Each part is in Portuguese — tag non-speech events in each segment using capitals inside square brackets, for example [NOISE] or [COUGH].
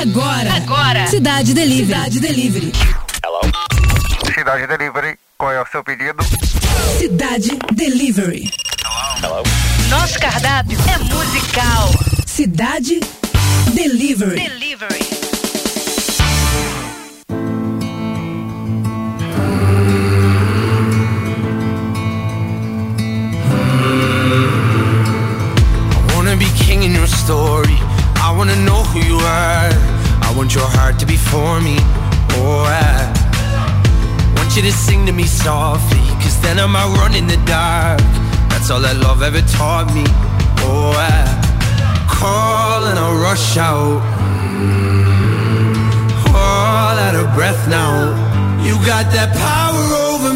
Agora. Agora. Cidade Delivery. Cidade Delivery. Hello? Cidade Delivery, qual é o seu pedido? Cidade Delivery. Hello? Nosso cardápio é musical. Cidade Delivery. Delivery. I wanna be king in your story. I wanna know who you are. Want your heart to be for me. Oh, I want you to sing to me softly. Cause then I might run in the dark. That's all that love ever taught me. Oh, I call and I rush out. All out of breath now. You got that power over me.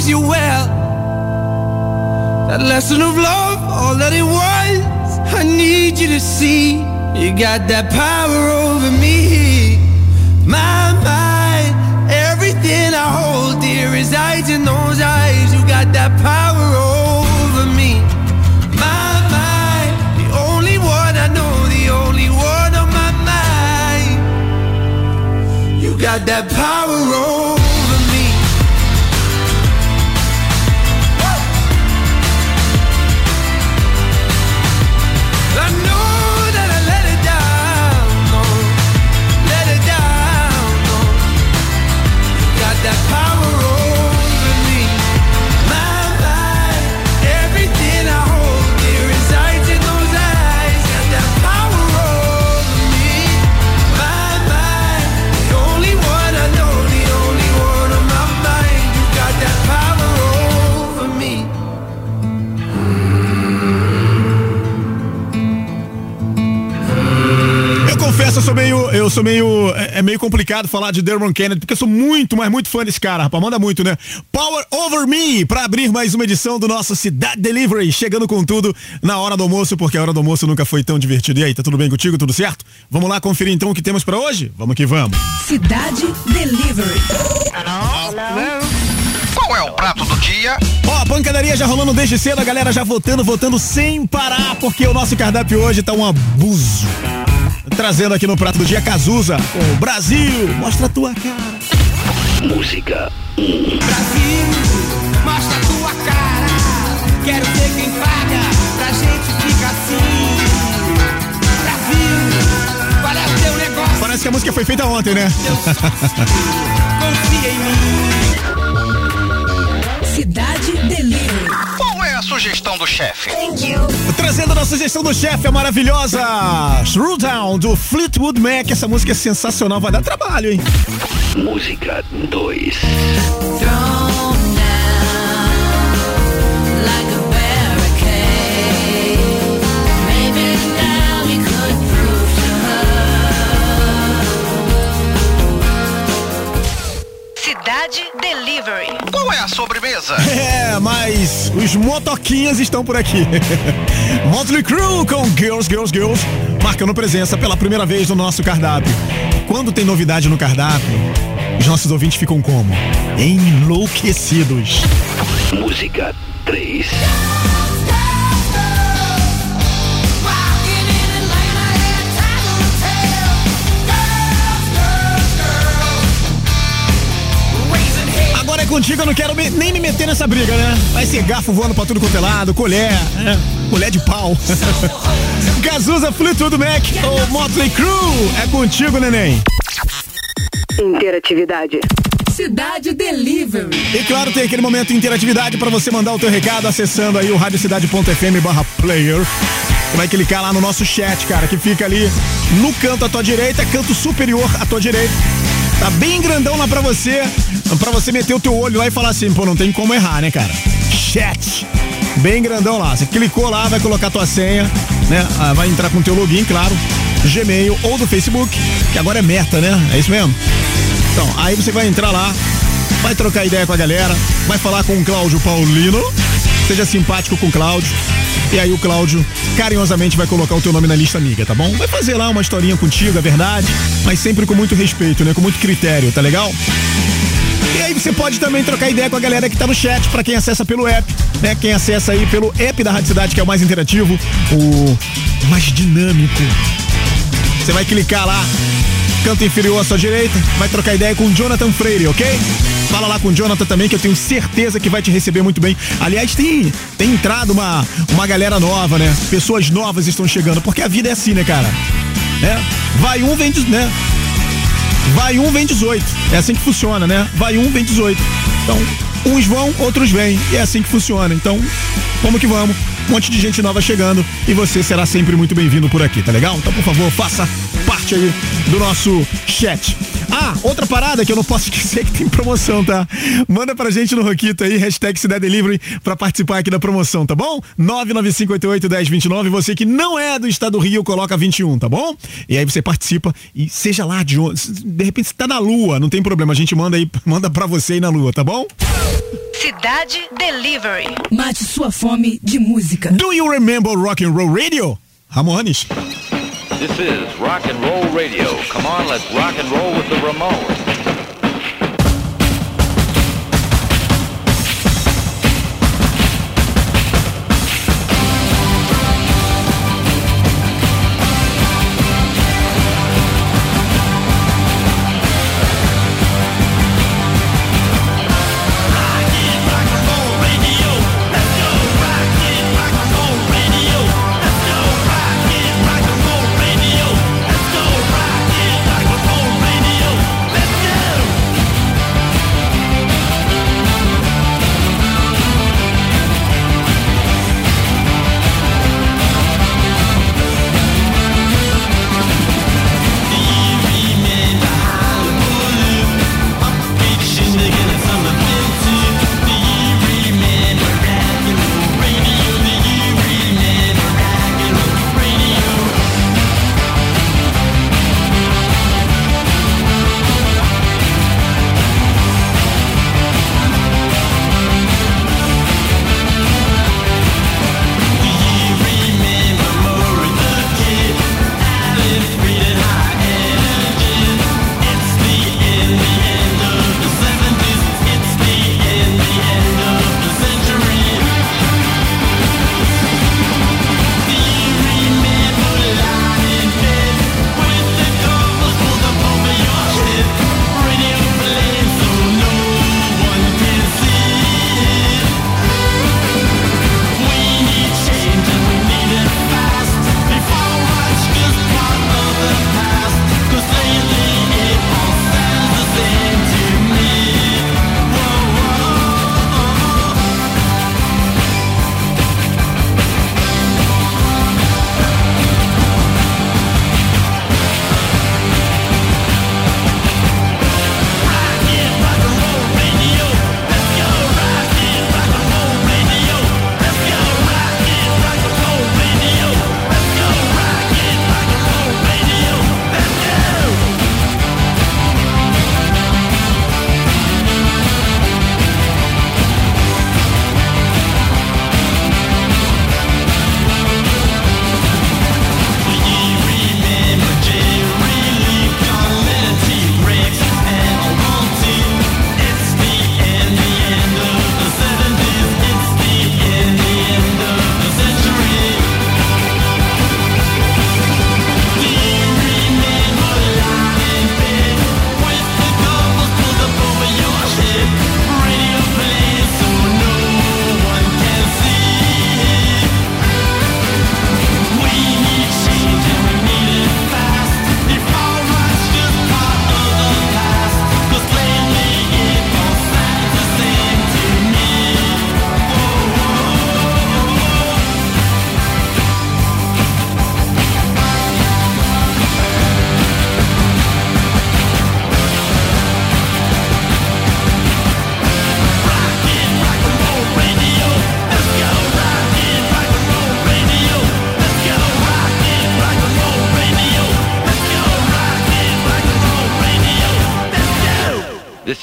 knows you well. That lesson of love, all that it was. I need you to see. You got that power over me. My mind, everything I hold dear resides in those eyes. You got that power over me. My mind, the only one I know, the only one on my mind. You got that power over Eu sou meio. Eu sou meio. É, é meio complicado falar de Dermon Kennedy, porque eu sou muito, mas muito fã desse cara, rapaz. Manda muito, né? Power Over Me, pra abrir mais uma edição do nosso Cidade Delivery. Chegando com tudo na hora do almoço, porque a hora do almoço nunca foi tão divertida. E aí, tá tudo bem contigo? Tudo certo? Vamos lá conferir então o que temos pra hoje? Vamos que vamos. Cidade Delivery. Qual é o prato do dia? Ó, a pancadaria já rolando desde cedo, a galera já votando, votando sem parar, porque o nosso cardápio hoje tá um abuso. Trazendo aqui no prato do dia Cazuza, com o Brasil, mostra a tua cara. Música. Brasil, mostra a tua cara. Quero ver quem paga pra gente ficar assim. Brasil, qual é o teu negócio? Parece que a música foi feita ontem, né? Confia em mim. Sugestão do chefe? Trazendo a sugestão do chefe, a maravilhosa Showdown do Fleetwood Mac. Essa música é sensacional, vai dar trabalho, hein? Música 2. É, mas os motoquinhas estão por aqui. [LAUGHS] Motley Crue com Girls, Girls, Girls. marcando presença pela primeira vez no nosso cardápio. Quando tem novidade no cardápio, os nossos ouvintes ficam como? Enlouquecidos. Música 3. Contigo, eu não quero me- nem me meter nessa briga, né? Vai ser garfo voando pra tudo quanto é lado, colher, né? Colher de pau. [LAUGHS] Cazuza, Fleetwood Mac ou Motley Crue. É contigo, neném. Interatividade. Cidade Delivery. E claro, tem aquele momento de interatividade para você mandar o teu recado acessando aí o radiocidade.fm barra player. Você vai clicar lá no nosso chat, cara, que fica ali no canto à tua direita, canto superior à tua direita. Tá bem grandão lá pra você, pra você meter o teu olho lá e falar assim, pô, não tem como errar, né, cara? Chat. Bem grandão lá. Você clicou lá, vai colocar tua senha, né? Ah, Vai entrar com teu login, claro. Gmail ou do Facebook, que agora é meta, né? É isso mesmo? Então, aí você vai entrar lá, vai trocar ideia com a galera, vai falar com o Cláudio Paulino, seja simpático com o Cláudio. E aí o Cláudio carinhosamente vai colocar o teu nome na lista amiga, tá bom? Vai fazer lá uma historinha contigo, é verdade, mas sempre com muito respeito, né? Com muito critério, tá legal? E aí você pode também trocar ideia com a galera que tá no chat, pra quem acessa pelo app, né? Quem acessa aí pelo app da Rádio Cidade, que é o mais interativo, o mais dinâmico. Você vai clicar lá, canto inferior à sua direita, vai trocar ideia com o Jonathan Freire, ok? Fala lá com o Jonathan também, que eu tenho certeza que vai te receber muito bem. Aliás, tem, tem entrado uma, uma galera nova, né? Pessoas novas estão chegando, porque a vida é assim, né, cara? Né? Vai um, vem, né? Vai um, vem 18. É assim que funciona, né? Vai um, vem 18. Então, uns vão, outros vêm. E é assim que funciona. Então, vamos que vamos. Um monte de gente nova chegando e você será sempre muito bem-vindo por aqui, tá legal? Então, por favor, faça parte aí do nosso chat. Ah, outra parada que eu não posso [LAUGHS] esquecer que tem promoção, tá? Manda pra gente no Roquito aí, hashtag Cidade Delivery, pra participar aqui da promoção, tá bom? 995881029, você que não é do estado do Rio, coloca 21, tá bom? E aí você participa e seja lá de onde, de repente você tá na lua, não tem problema, a gente manda aí, [LAUGHS] manda pra você aí na lua, tá bom? Cidade Delivery. Mate sua fome de música. Do you remember Rock and Roll Radio? Ramones. This is Rock and Roll Radio. Come on, let's rock and roll with the Ramones.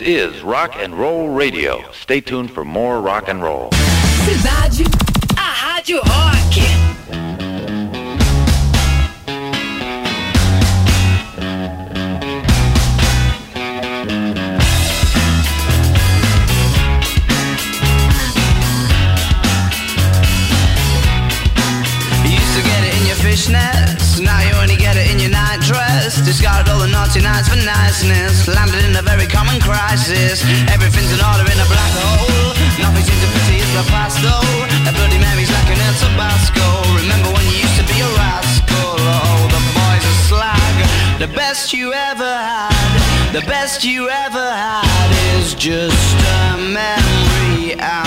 is Rock and Roll Radio. Stay tuned for more rock and roll. Cidade, a Rádio Rock. fishnets. Now you only get it in your nightdress. Discarded all the naughty nights for niceness. Landed in the crisis. Everything's in order in a black hole. Nothing seems to pity is the past though. A bloody memory's like an El Tabasco. Remember when you used to be a rascal? Oh, the boys are slag. The best you ever had, the best you ever had is just a memory. Out.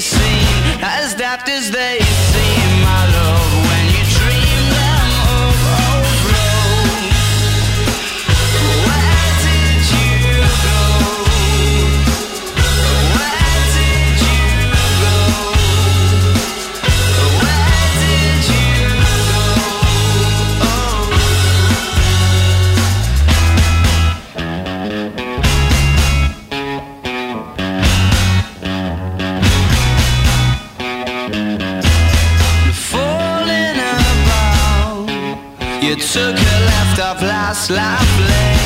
as daft as they Lifeless.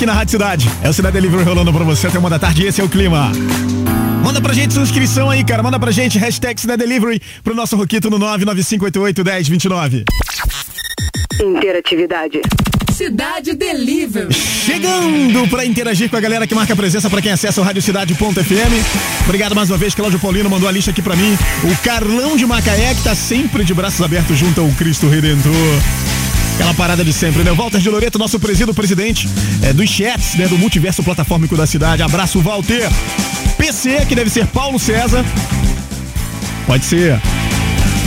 Aqui na Rádio Cidade. É o Cidade Delivery rolando pra você até uma da tarde. Esse é o clima. Manda pra gente sua inscrição aí, cara. Manda pra gente, hashtag Cidade Delivery, pro nosso Roquito no 995881029. Interatividade. Cidade Delivery. Chegando pra interagir com a galera que marca presença pra quem acessa o radiocidade.fm. Obrigado mais uma vez, Cláudio Paulino mandou a lista aqui pra mim. O Carlão de Macaé, que tá sempre de braços abertos junto ao Cristo Redentor. Aquela parada de sempre, né? Walter de Loreto, nosso presídio presidente é, dos chats, né? Do multiverso plataformico da cidade. Abraço, Walter. PC, que deve ser Paulo César. Pode ser.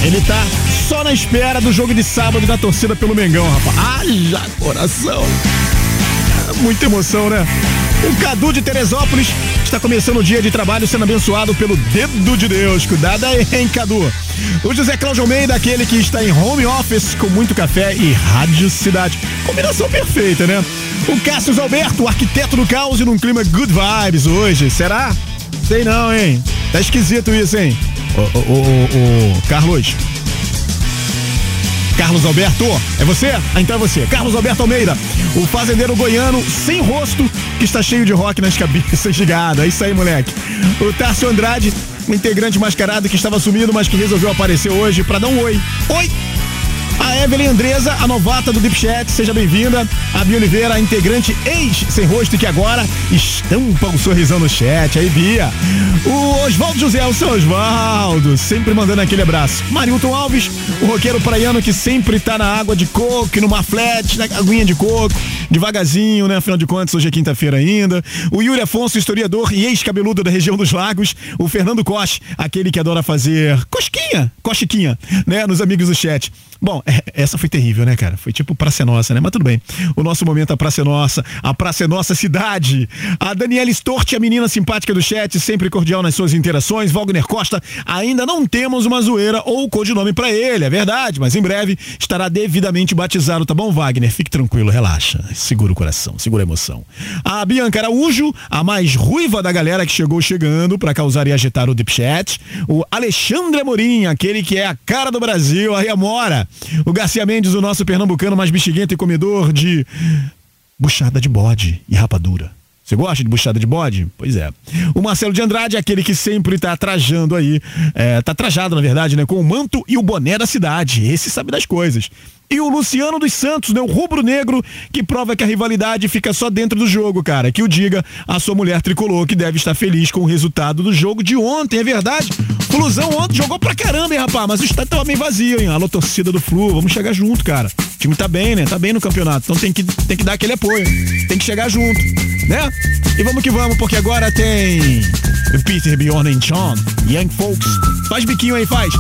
Ele tá só na espera do jogo de sábado da torcida pelo Mengão, rapaz. Haja coração. É Muita emoção, né? O Cadu de Teresópolis está começando o dia de trabalho sendo abençoado pelo dedo de Deus. Cuidado aí, hein, Cadu? O José Cláudio Almeida, aquele que está em home office com muito café e rádio cidade. Combinação perfeita, né? O Cássio Alberto, arquiteto do caos e num clima good vibes hoje. Será? Sei não, hein? Tá esquisito isso, hein? Ô, ô, ô, ô, Carlos. Carlos Alberto, é você? Ah, então é você. Carlos Alberto Almeida, o fazendeiro goiano sem rosto, que está cheio de rock nas cabeças [LAUGHS] de gado. É isso aí, moleque. O Tarso Andrade, um integrante mascarado que estava sumido, mas que resolveu aparecer hoje para dar um oi. Oi! A Evelyn Andresa, a novata do Deep Chat, seja bem-vinda. A Bia Oliveira, a integrante ex sem rosto que agora estampa um sorrisão no chat. Aí, Bia. O Oswaldo José, o seu Oswaldo, sempre mandando aquele abraço. Marilton Alves, o roqueiro praiano que sempre tá na água de coco, numa flat, na aguinha de coco, devagarzinho, né? Afinal de contas, hoje é quinta-feira ainda. O Yuri Afonso, historiador e ex-cabeludo da região dos lagos. O Fernando Coche, aquele que adora fazer cosquinha, cochiquinha, né? Nos amigos do chat. Bom, é, essa foi terrível, né, cara? Foi tipo Praça é Nossa, né? Mas tudo bem. O nosso momento, a Praça é Nossa. A Praça é Nossa Cidade. A Daniela Stort, a menina simpática do chat, sempre cordial nas suas interações. Wagner Costa, ainda não temos uma zoeira ou codinome pra ele, é verdade, mas em breve estará devidamente batizado, tá bom, Wagner? Fique tranquilo, relaxa. Segura o coração, segura a emoção. A Bianca Araújo, a mais ruiva da galera que chegou chegando pra causar e agitar o Deep Chat. O Alexandre Amorim, aquele que é a cara do Brasil, aí Amora. O Garcia Mendes, o nosso pernambucano mais bexiguento e comedor de buchada de bode e rapadura. Você gosta de buchada de bode? Pois é. O Marcelo de Andrade é aquele que sempre tá trajando aí, é, tá trajado, na verdade, né? Com o manto e o boné da cidade. Esse sabe das coisas. E o Luciano dos Santos, né? O rubro-negro, que prova que a rivalidade fica só dentro do jogo, cara. Que o diga a sua mulher tricolor, que deve estar feliz com o resultado do jogo de ontem, é verdade? Flusão ontem jogou pra caramba, hein, rapaz? Mas o estádio tava meio vazio, hein? Alô, torcida do Flu, vamos chegar junto, cara. O time tá bem, né? Tá bem no campeonato. Então tem que, tem que dar aquele apoio. Tem que chegar junto, né? E vamos que vamos, porque agora tem Peter, Bjorn e John, Young Folks. Faz biquinho aí, faz.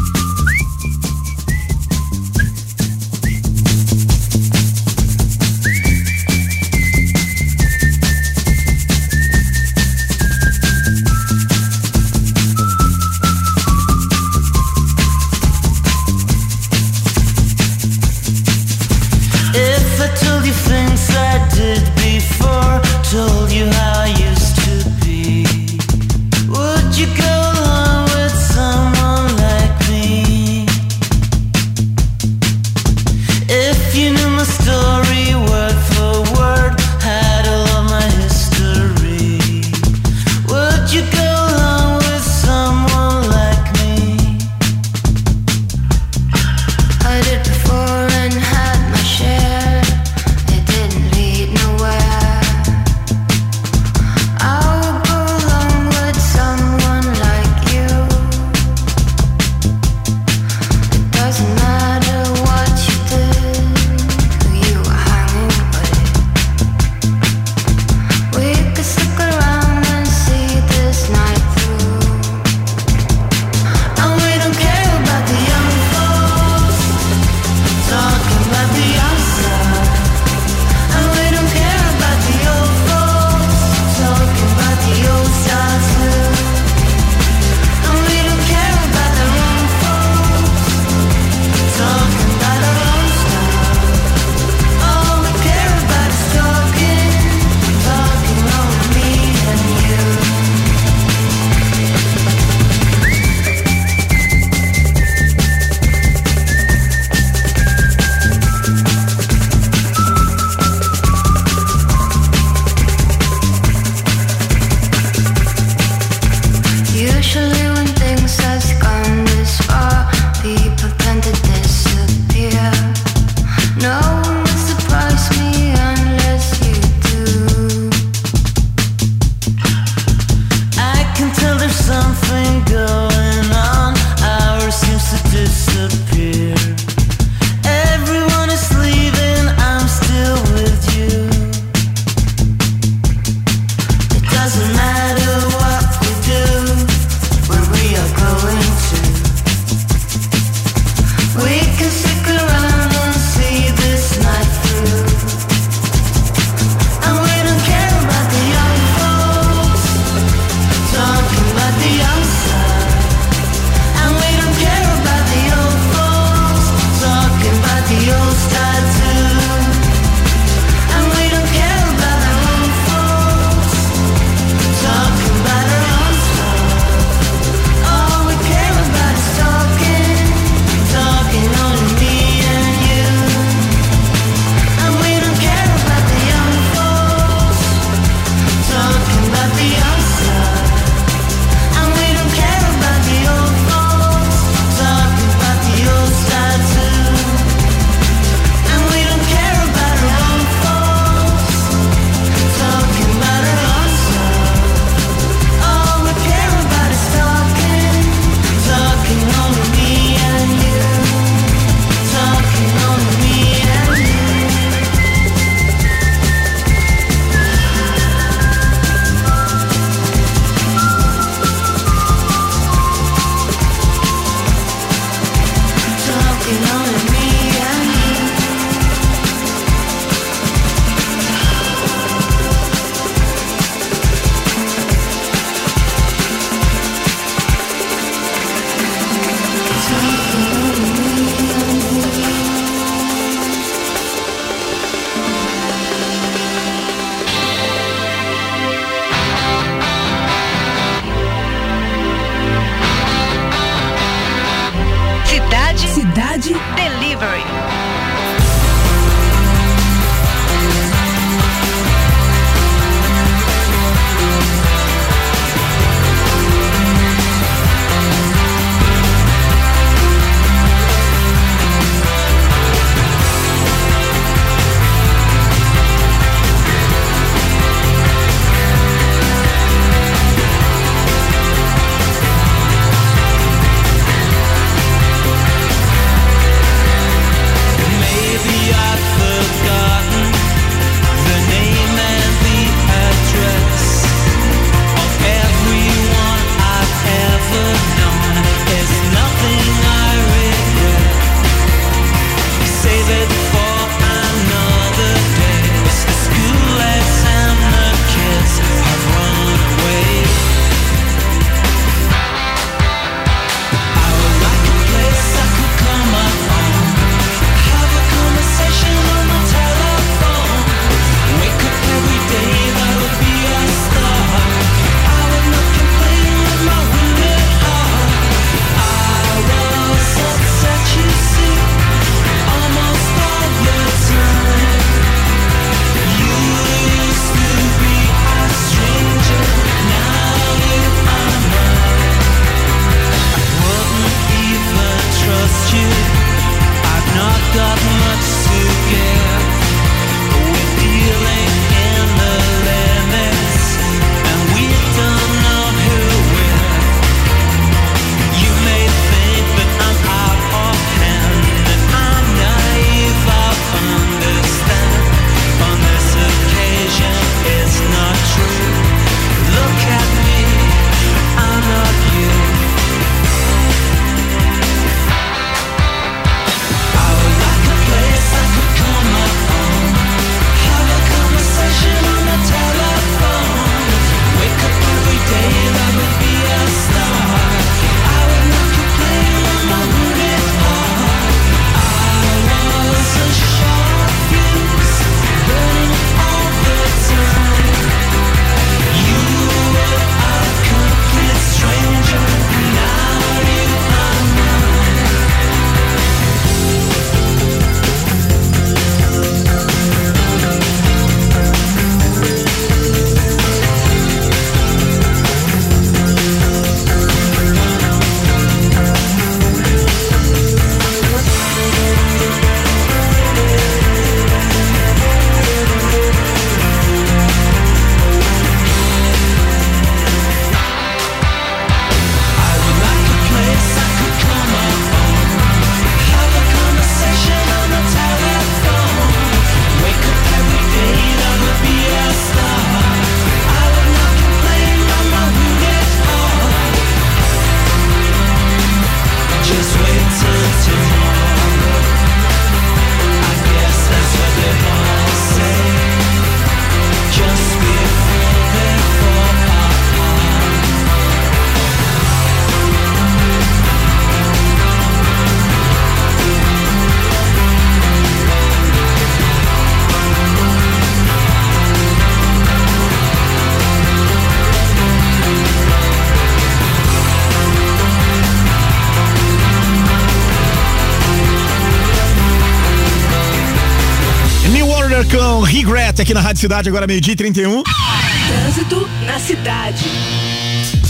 Regret aqui na Rádio Cidade, agora meio-dia e 31. Trânsito na cidade.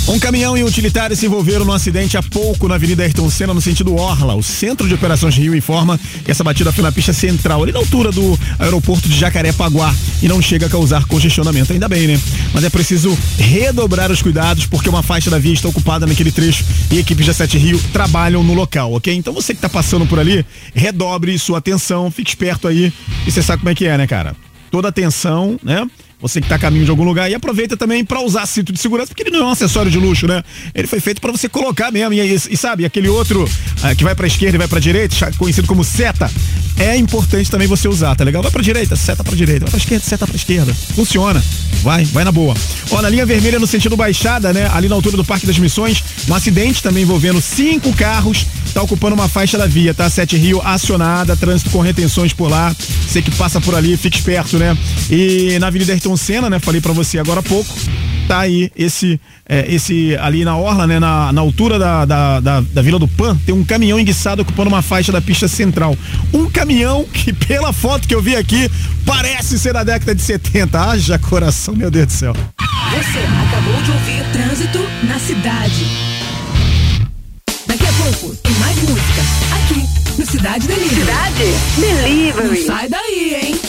Um caminhão e um utilitário se envolveram num acidente há pouco na Avenida Ayrton Senna, no sentido Orla. O Centro de Operações Rio informa que essa batida foi na pista central, ali na altura do aeroporto de Jacarepaguá, e não chega a causar congestionamento. Ainda bem, né? Mas é preciso redobrar os cuidados, porque uma faixa da via está ocupada naquele trecho e equipes da Sete Rio trabalham no local, ok? Então você que tá passando por ali, redobre sua atenção, fique esperto aí, e você sabe como é que é, né, cara? Toda atenção, né? Você que tá a caminho de algum lugar e aproveita também para usar cinto de segurança, porque ele não é um acessório de luxo, né? Ele foi feito para você colocar mesmo. E, e, e sabe, aquele outro ah, que vai pra esquerda e vai pra direita, conhecido como seta, é importante também você usar, tá legal? Vai pra direita, seta pra direita, vai pra esquerda, seta pra esquerda. Funciona. Vai, vai na boa. Ó, na linha vermelha no sentido Baixada, né? Ali na altura do Parque das Missões, um acidente também envolvendo cinco carros, tá ocupando uma faixa da via, tá? Sete Rio acionada, trânsito com retenções por lá. Você que passa por ali, fique esperto, né? E na Avenida Ayrton Senna, né? Falei pra você agora há pouco, tá aí esse, é, esse ali na orla, né? Na, na altura da, da, da, da Vila do Pan, tem um caminhão enguiçado ocupando uma faixa da pista central. Um caminhão que, pela foto que eu vi aqui, parece ser da década de 70. Haja coração, meu Deus do céu. Você acabou de ouvir Trânsito na cidade. Música aqui no Cidade Delivery. Cidade Delivery. Não sai daí, hein?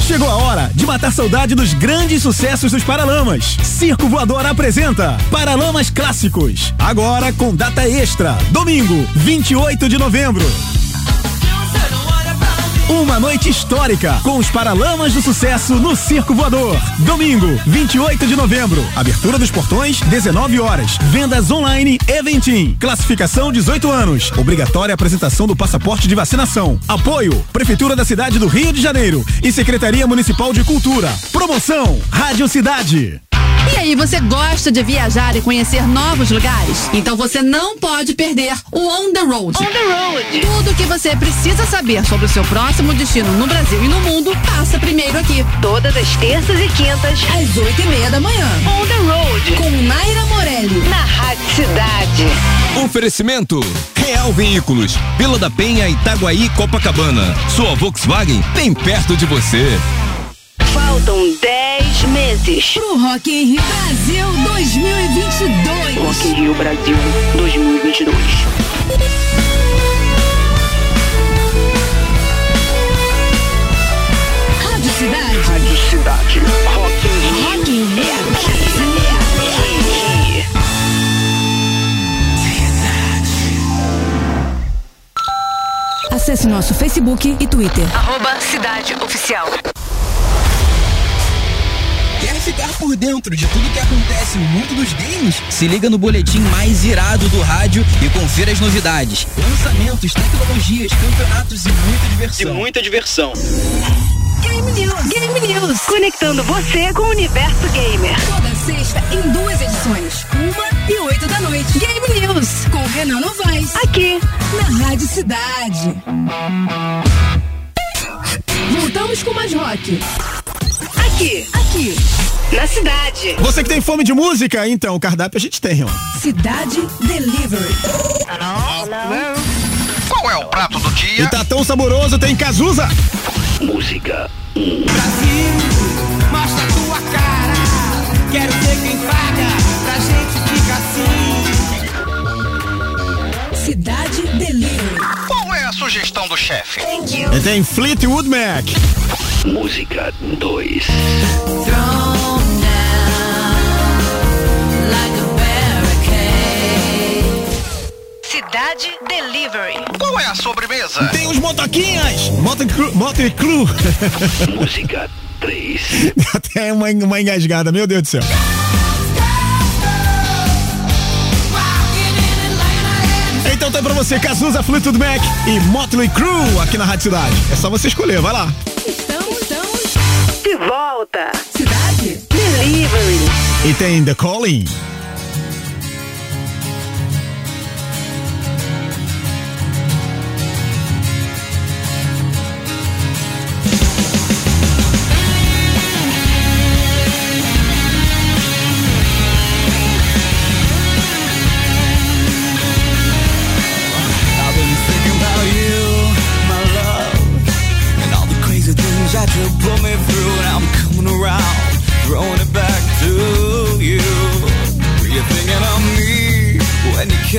Chegou a hora de matar saudade dos grandes sucessos dos Paralamas. Circo Voador apresenta Paralamas Clássicos. Agora com data extra. Domingo, 28 de novembro. Uma noite histórica com os Paralamas do Sucesso no Circo Voador. Domingo, 28 de novembro. Abertura dos portões, 19 horas. Vendas online Eventim. Classificação 18 anos. Obrigatória apresentação do passaporte de vacinação. Apoio: Prefeitura da cidade do Rio de Janeiro e Secretaria Municipal de Cultura. Promoção: Rádio Cidade. E aí, você gosta de viajar e conhecer novos lugares? Então você não pode perder o On the Road. On the Road. Tudo que você precisa saber sobre o seu próximo destino no Brasil e no mundo passa primeiro aqui. Todas as terças e quintas, Às oito e meia da manhã. on the road, Com Naira Morelli. na Rádio Cidade. Oferecimento Real Veículos, Vila da Penha, Itaguaí, Copacabana. Sua Volkswagen bem perto de você. Faltam 10 meses. Pro Rock in Rio Brasil 2022. Rock in Rio Brasil 2022. Rádio Cidade. Rádio Cidade. Rock in Rio. Rock in Rio. É. Acesse nosso Facebook e Twitter. Arroba Cidade Oficial. Ficar por dentro de tudo que acontece no mundo dos games? Se liga no boletim mais irado do rádio e confira as novidades. Lançamentos, tecnologias, campeonatos e muita diversão. E muita diversão. Game News. Game News. Conectando você com o universo gamer. Toda sexta em duas edições. Uma e oito da noite. Game News. Com Renan Novaes. Aqui. Na Rádio Cidade. Voltamos com mais rock. Aqui. Aqui. Na cidade. Você que tem fome de música, então o cardápio a gente tem, ó. Cidade Delivery. Qual é o prato do E dia? tá tão saboroso, tem Cazuza. Música. Brasil, mostra tua cara. Quero ver quem paga. Pra gente fica assim. Cidade sugestão do chefe? E tem Fleetwood Mac. Música 2. Cidade Delivery. Qual é a sobremesa? Tem os motoquinhas. Moto Cru. Moto Cru. [LAUGHS] Música 3. Até uma, uma engasgada, meu Deus do céu. Então tem pra você Cazuza, Fleetwood Mac e Motley Crue aqui na Rádio Cidade. É só você escolher, vai lá. Estamos, estamos. De volta. Cidade. Delivery. E tem The Calling.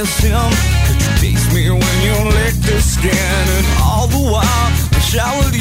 kiss him. Could you taste me when you lick the skin? And all the while, I showered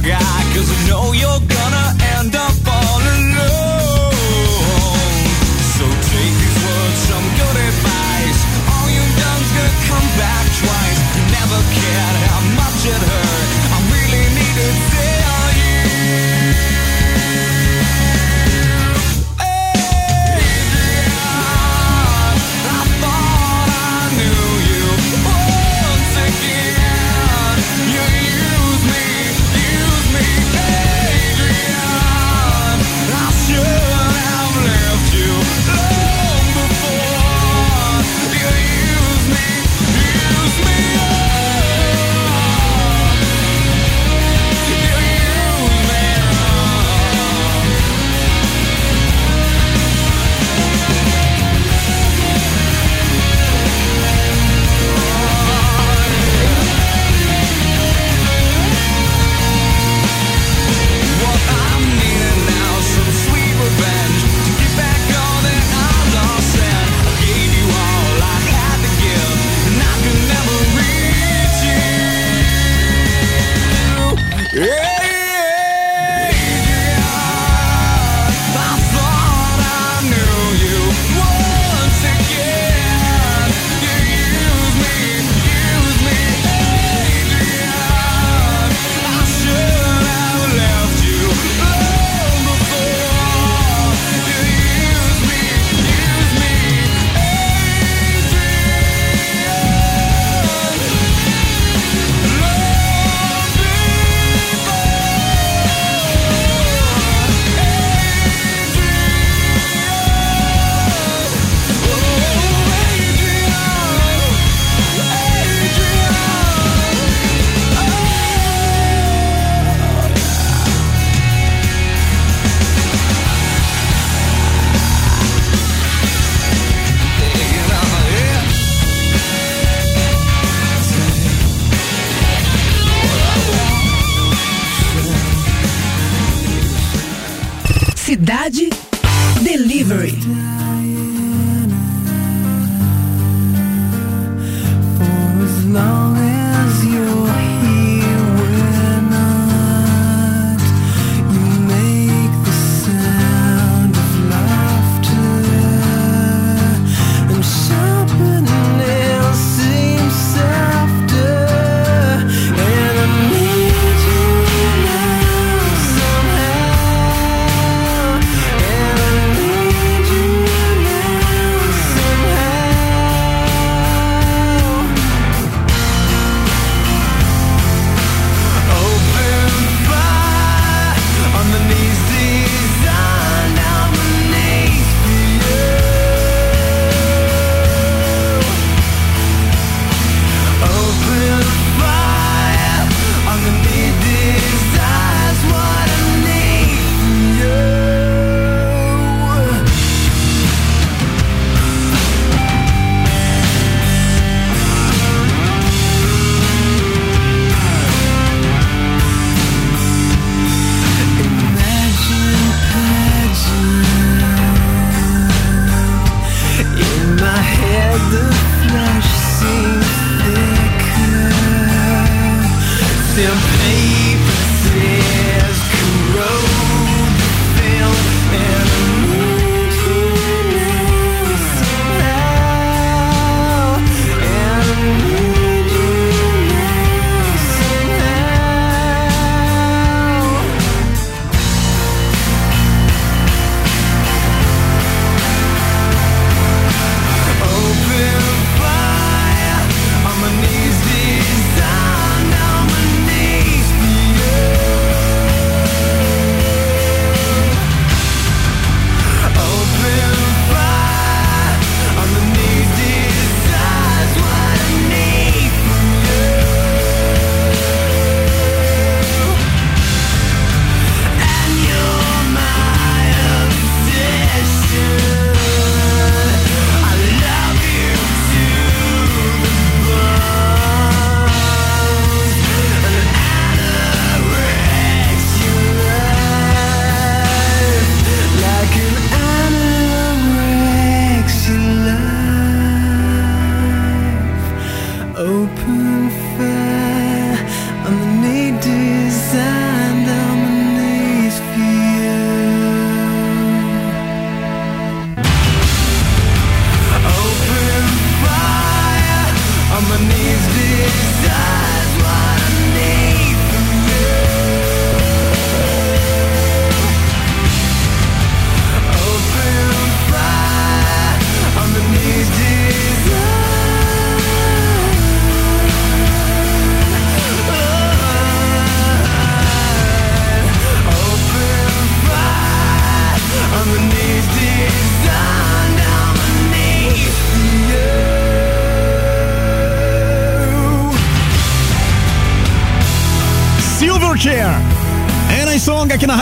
guy, cause I know you're gonna end up falling alone.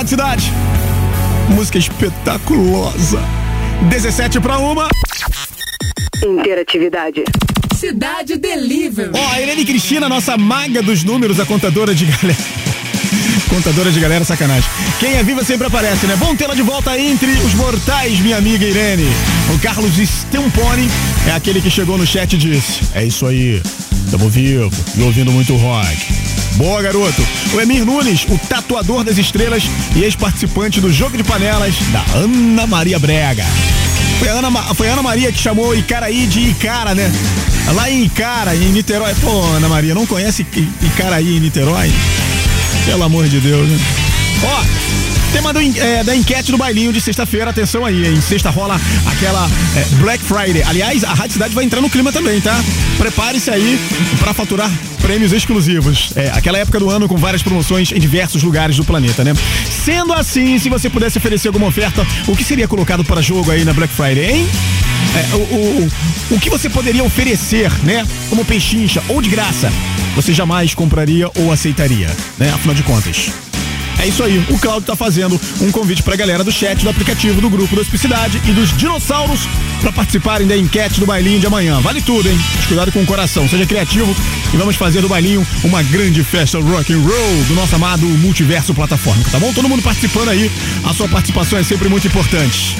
Rádio Cidade. Música espetaculosa. 17 para uma. Interatividade. Cidade Delivery. Ó, a Irene Cristina, nossa maga dos números, a contadora de galera. Contadora de galera, sacanagem. Quem é viva sempre aparece, né? Bom tê-la de volta entre os mortais, minha amiga Irene. O Carlos Stempone é aquele que chegou no chat e disse: É isso aí, tamo vivo e ouvindo muito rock. Boa, garoto. O Emir Nunes, o tatuador das estrelas e ex-participante do Jogo de Panelas da Ana Maria Brega. Foi a, Ana, foi a Ana Maria que chamou Icaraí de Icara, né? Lá em Icara, em Niterói. Pô, Ana Maria, não conhece Icaraí em Niterói? Pelo amor de Deus, né? Ó, tema do é, da enquete do bailinho de sexta-feira, atenção aí, hein? Sexta rola aquela é, Black Friday. Aliás, a Rádio Cidade vai entrar no clima também, tá? Prepare-se aí pra faturar prêmios exclusivos. É, aquela época do ano com várias promoções em diversos lugares do planeta, né? Sendo assim, se você pudesse oferecer alguma oferta, o que seria colocado para jogo aí na Black Friday, hein? É, o, o, o, o que você poderia oferecer, né? Como pechincha ou de graça, você jamais compraria ou aceitaria, né? Afinal de contas. É isso aí, o Claudio tá fazendo um convite pra galera do chat do aplicativo do grupo da Hospicidade e dos dinossauros pra participarem da enquete do bailinho de amanhã. Vale tudo, hein? Mas cuidado com o coração, seja criativo e vamos fazer do bailinho uma grande festa rock and roll do nosso amado multiverso plataformico, tá bom? Todo mundo participando aí, a sua participação é sempre muito importante.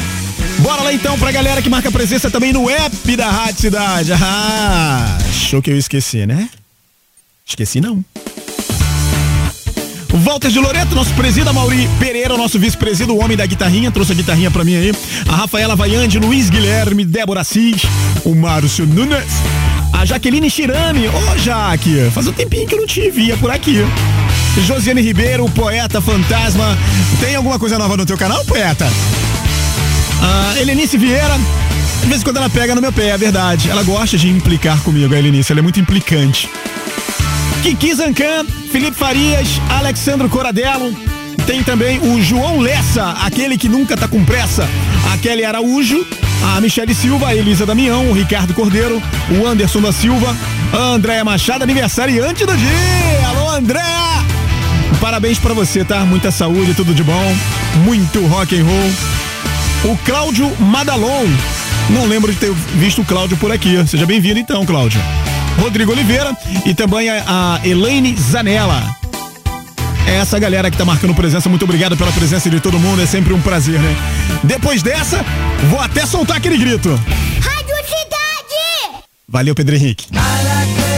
Bora lá então pra galera que marca presença também no app da Rádio Cidade. Ah, achou que eu esqueci, né? Esqueci não. Walter de Loreto, nosso presida, Mauri Pereira, nosso vice-presida, o homem da guitarrinha, trouxe a guitarrinha pra mim aí. A Rafaela Vaiande, Luiz Guilherme, Débora Assis, o Márcio Nunes, a Jaqueline Chirame. Ô, Jaque, faz um tempinho que eu não te via por aqui. Josiane Ribeiro, poeta fantasma. Tem alguma coisa nova no teu canal, poeta? A Helenice Vieira, de vez em quando ela pega no meu pé, é verdade. Ela gosta de implicar comigo, a Helenice, ela é muito implicante. Kiki Zancan, Felipe Farias, Alexandro Coradello. Tem também o João Lessa, aquele que nunca tá com pressa. A Kelly Araújo, a Michele Silva, a Elisa Damião, o Ricardo Cordeiro, o Anderson da Silva, a Andréia Machado, aniversariante do dia. Alô, André! Parabéns pra você, tá? Muita saúde, tudo de bom. Muito rock and roll. O Cláudio Madalon. Não lembro de ter visto o Cláudio por aqui. Seja bem-vindo então, Cláudio. Rodrigo Oliveira e também a, a Elaine Zanella. É essa galera que tá marcando presença. Muito obrigado pela presença de todo mundo. É sempre um prazer, né? Depois dessa, vou até soltar aquele grito. Rádio Cidade! Valeu, Pedro Henrique. Always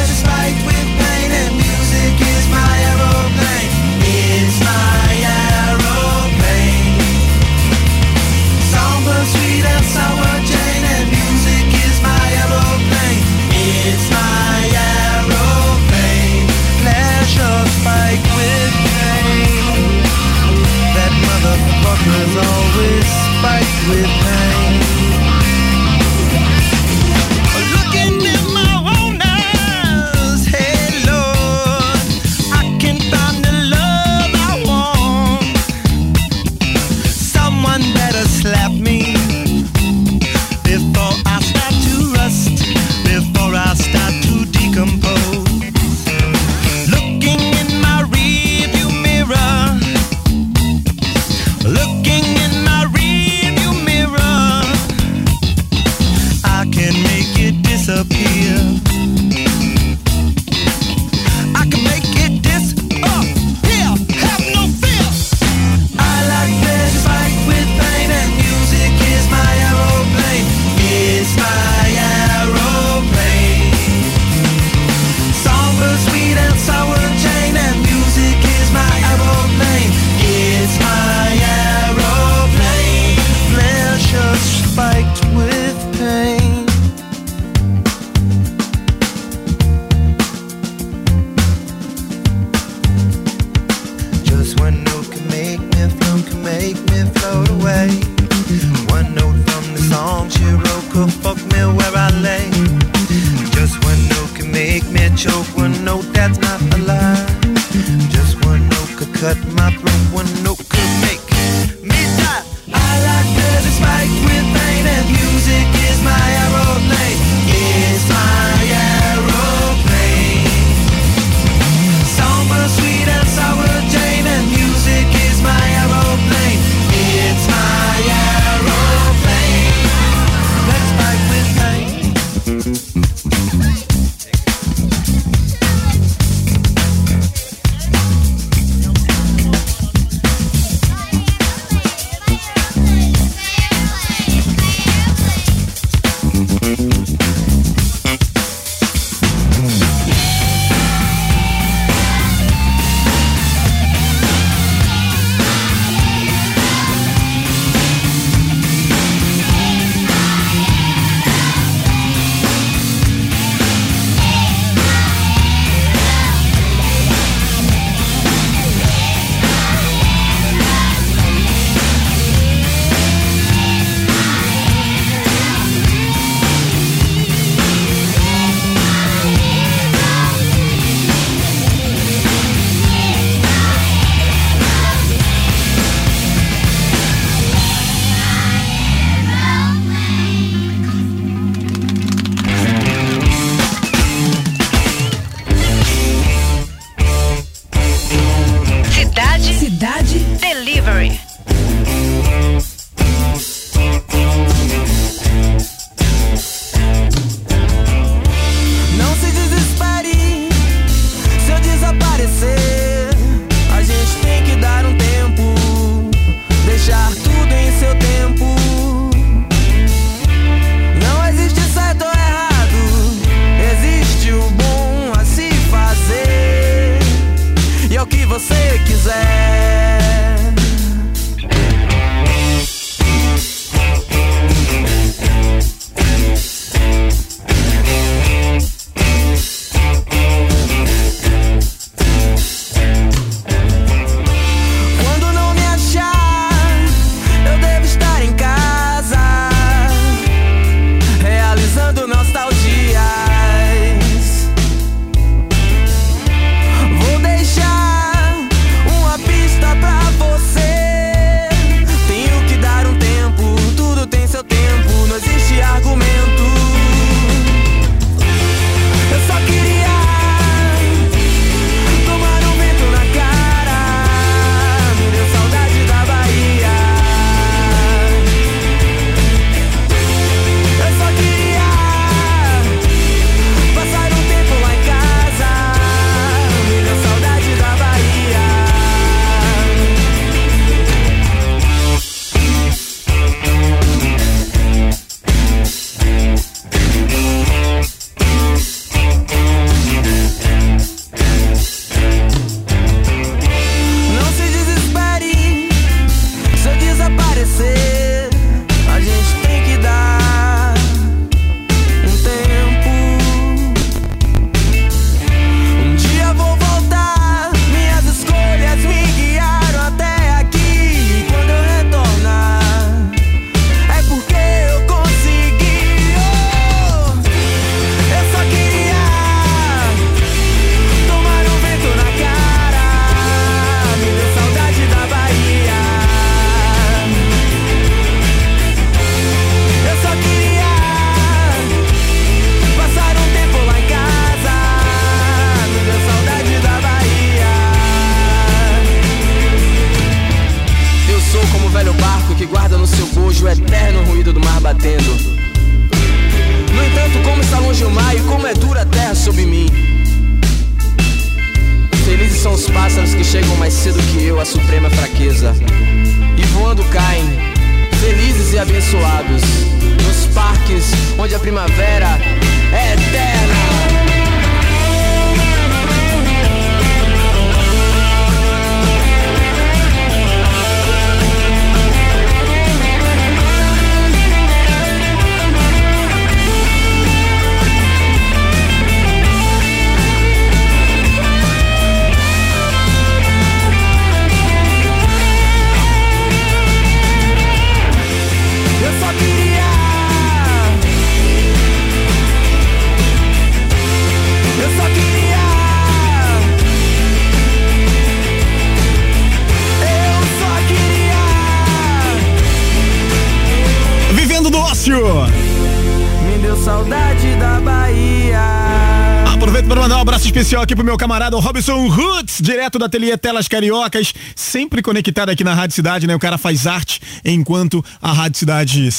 para mandar um abraço especial aqui pro meu camarada Robson Roots, direto da Ateliê Telas Cariocas, sempre conectado aqui na Rádio Cidade, né? O cara faz arte enquanto a Rádio Cidade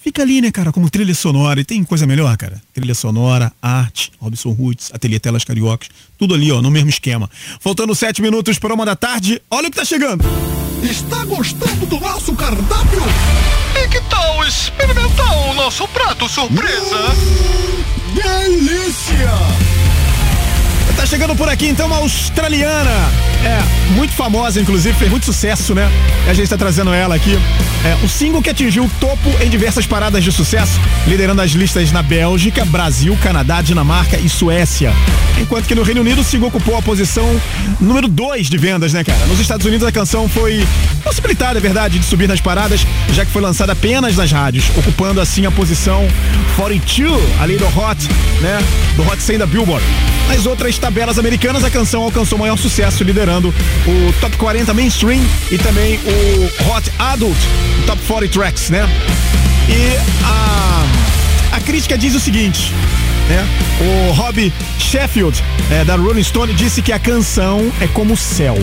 fica ali, né, cara, como trilha sonora. E tem coisa melhor, cara? Trilha sonora, arte, Robson Roots, Ateliê Telas Cariocas, tudo ali, ó, no mesmo esquema. Faltando sete minutos para uma da tarde, olha o que tá chegando. Está gostando do nosso cardápio? E que tal experimentar o nosso prato surpresa? Delícia! Tá chegando por aqui então uma australiana. É, muito famosa, inclusive, fez muito sucesso, né? E a gente tá trazendo ela aqui. É, o single que atingiu o topo em diversas paradas de sucesso, liderando as listas na Bélgica, Brasil, Canadá, Dinamarca e Suécia. Enquanto que no Reino Unido o single ocupou a posição número 2 de vendas, né, cara? Nos Estados Unidos a canção foi possibilitada, é verdade, de subir nas paradas, já que foi lançada apenas nas rádios, ocupando assim a posição 42, ali do Hot, né? Do Hot 100 da Billboard. Nas outras tabelas americanas, a canção alcançou maior sucesso, liderando o Top 40 Mainstream e também o Hot Adult Top 40 Tracks, né? E a, a crítica diz o seguinte, né? O Rob Sheffield, é, da Rolling Stone, disse que a canção é como o céu.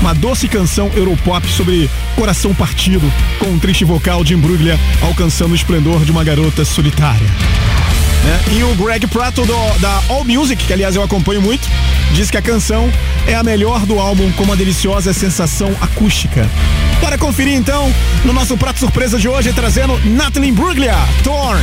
Uma doce canção Europop sobre coração partido, com um triste vocal de embrulha alcançando o esplendor de uma garota solitária. Né? E o Greg Prato do- da All Music, que aliás eu acompanho muito, diz que a canção é a melhor do álbum com uma deliciosa sensação acústica. Para conferir então, no nosso prato surpresa de hoje, trazendo Natalie Bruglia, Torn.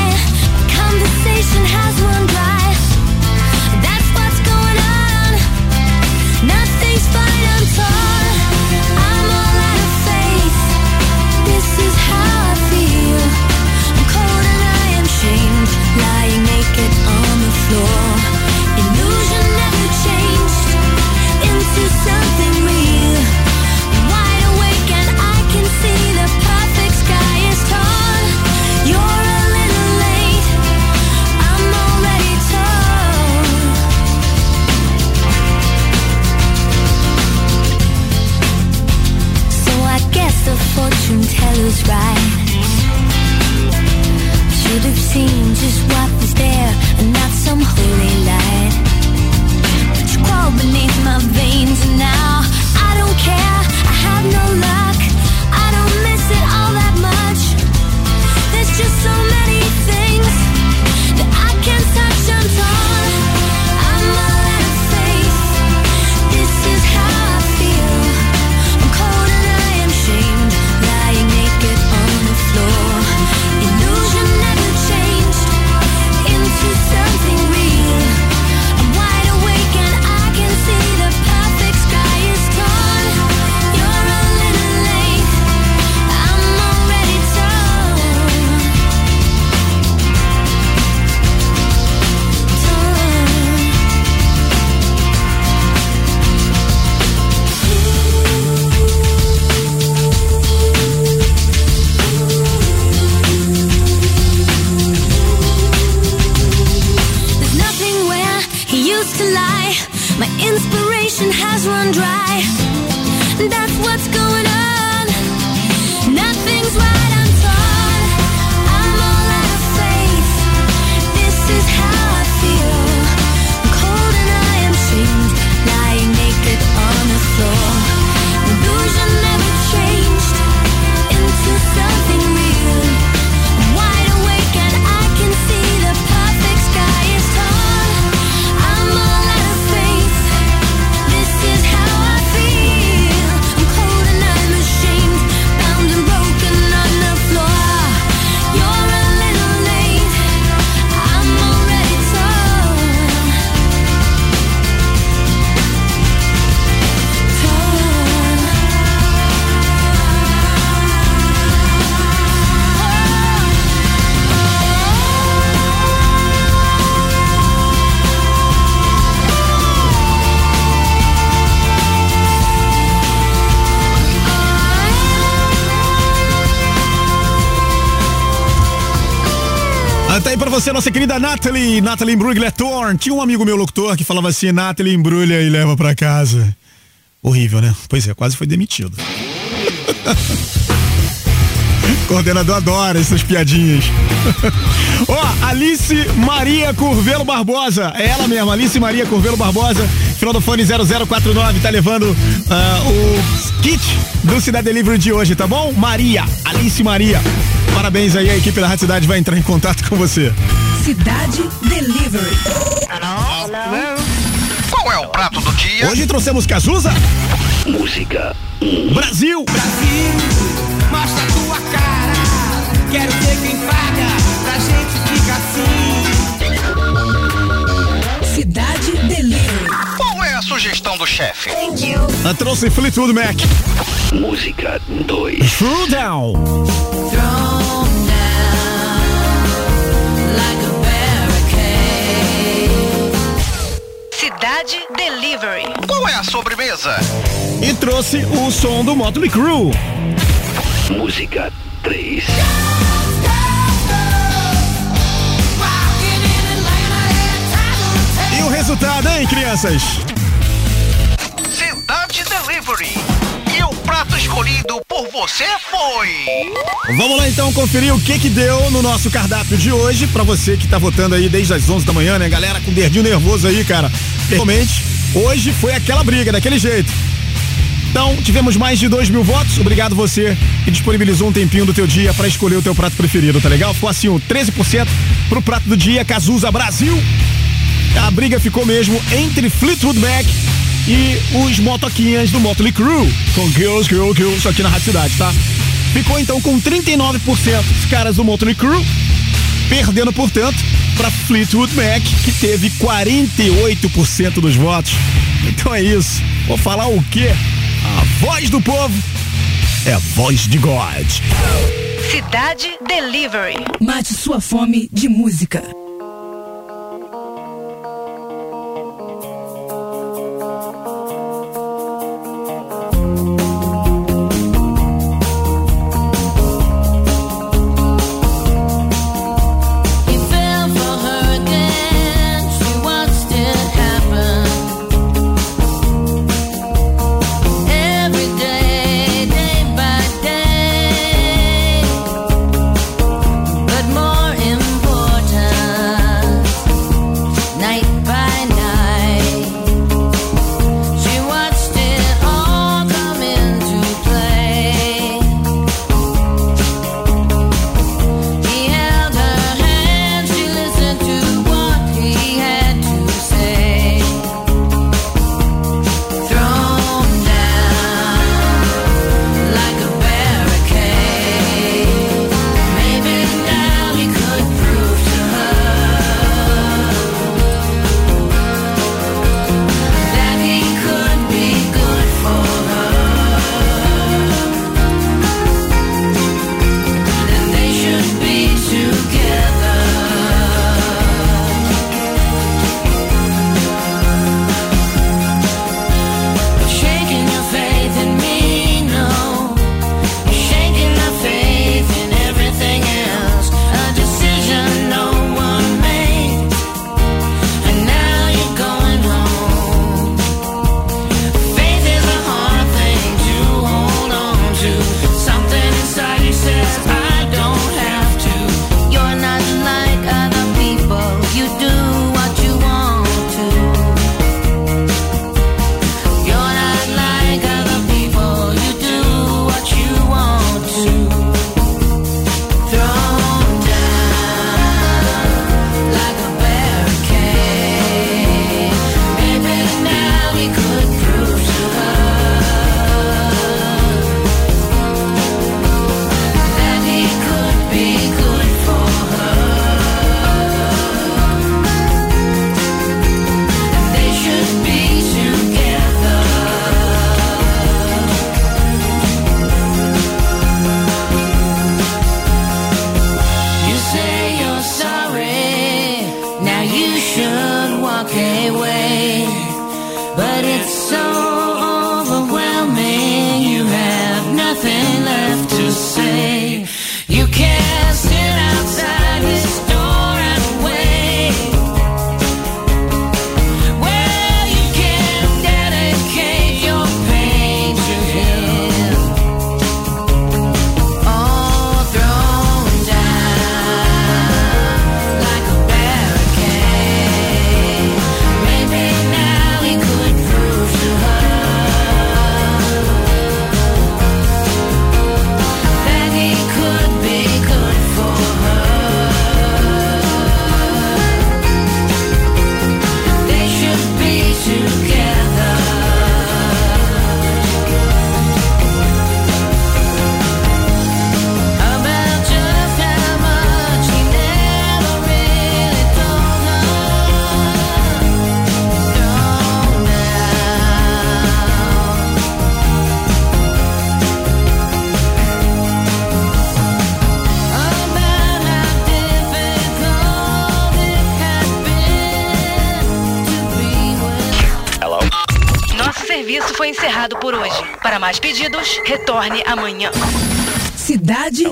Conversation has run dry. Teller's right. Should have seen just what was there and not some holy light. Nossa querida Natalie, Natalie Imbruglia Thorne. Tinha um amigo meu locutor que falava assim, Natalie embrulha e leva pra casa. Horrível, né? Pois é, quase foi demitido. [LAUGHS] Coordenador adora essas piadinhas. [LAUGHS] Ó, Alice Maria Curvelo Barbosa. É ela mesma, Alice Maria Curvelo Barbosa. Final do fone 0049, tá levando ah, o kit do Cidade Delivery de hoje, tá bom? Maria, Alice Maria. Parabéns aí, a equipe da Rádio Cidade vai entrar em contato com você. Cidade Delivery. Qual é o prato do dia? Hoje trouxemos Cazuza. Música. Brasil. Brasil, mostra tua cara. Quero ver quem paga pra gente ficar assim. Cidade Delivery. Qual é a sugestão do chefe? Eu trouxe Fleetwood Mac. Música 2. True Down. Sobremesa? E trouxe o som do Motley Crue. Música 3. E o resultado, hein, crianças? Cidade Delivery. E o prato escolhido por você foi. Vamos lá então conferir o que que deu no nosso cardápio de hoje pra você que tá votando aí desde as 11 da manhã, né, galera, com o dedinho nervoso aí, cara. Realmente, hoje foi aquela briga, daquele jeito. Então, tivemos mais de 2 mil votos. Obrigado você que disponibilizou um tempinho do teu dia pra escolher o teu prato preferido, tá legal? Ficou assim, o 13% pro prato do dia, Cazuza Brasil. A briga ficou mesmo entre Fleetwood Mac e os motoquinhas do Motley Crue, com Girls, Girls, Girls, aqui na Rádio Cidade, tá? Ficou então com 39% os caras do Motley Crue, perdendo, portanto, para Fleetwood Mac, que teve 48% dos votos. Então é isso. Vou falar o quê? A voz do povo é a voz de God. Cidade Delivery. Mate sua fome de música. Retorne amanhã. Cidade